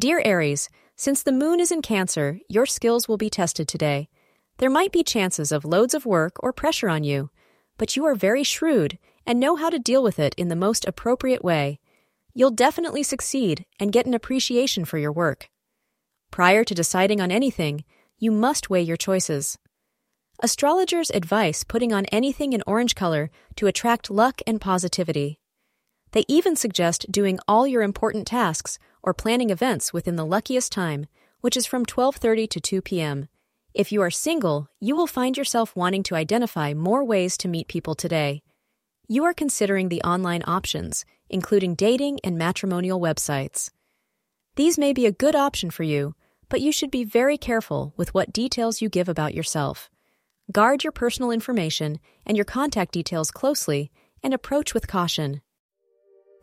Dear Aries, since the moon is in Cancer, your skills will be tested today. There might be chances of loads of work or pressure on you, but you are very shrewd and know how to deal with it in the most appropriate way. You'll definitely succeed and get an appreciation for your work. Prior to deciding on anything, you must weigh your choices. Astrologers advise putting on anything in orange color to attract luck and positivity. They even suggest doing all your important tasks or planning events within the luckiest time, which is from 12:30 to 2 p.m. If you are single, you will find yourself wanting to identify more ways to meet people today. You are considering the online options, including dating and matrimonial websites. These may be a good option for you, but you should be very careful with what details you give about yourself. Guard your personal information and your contact details closely and approach with caution.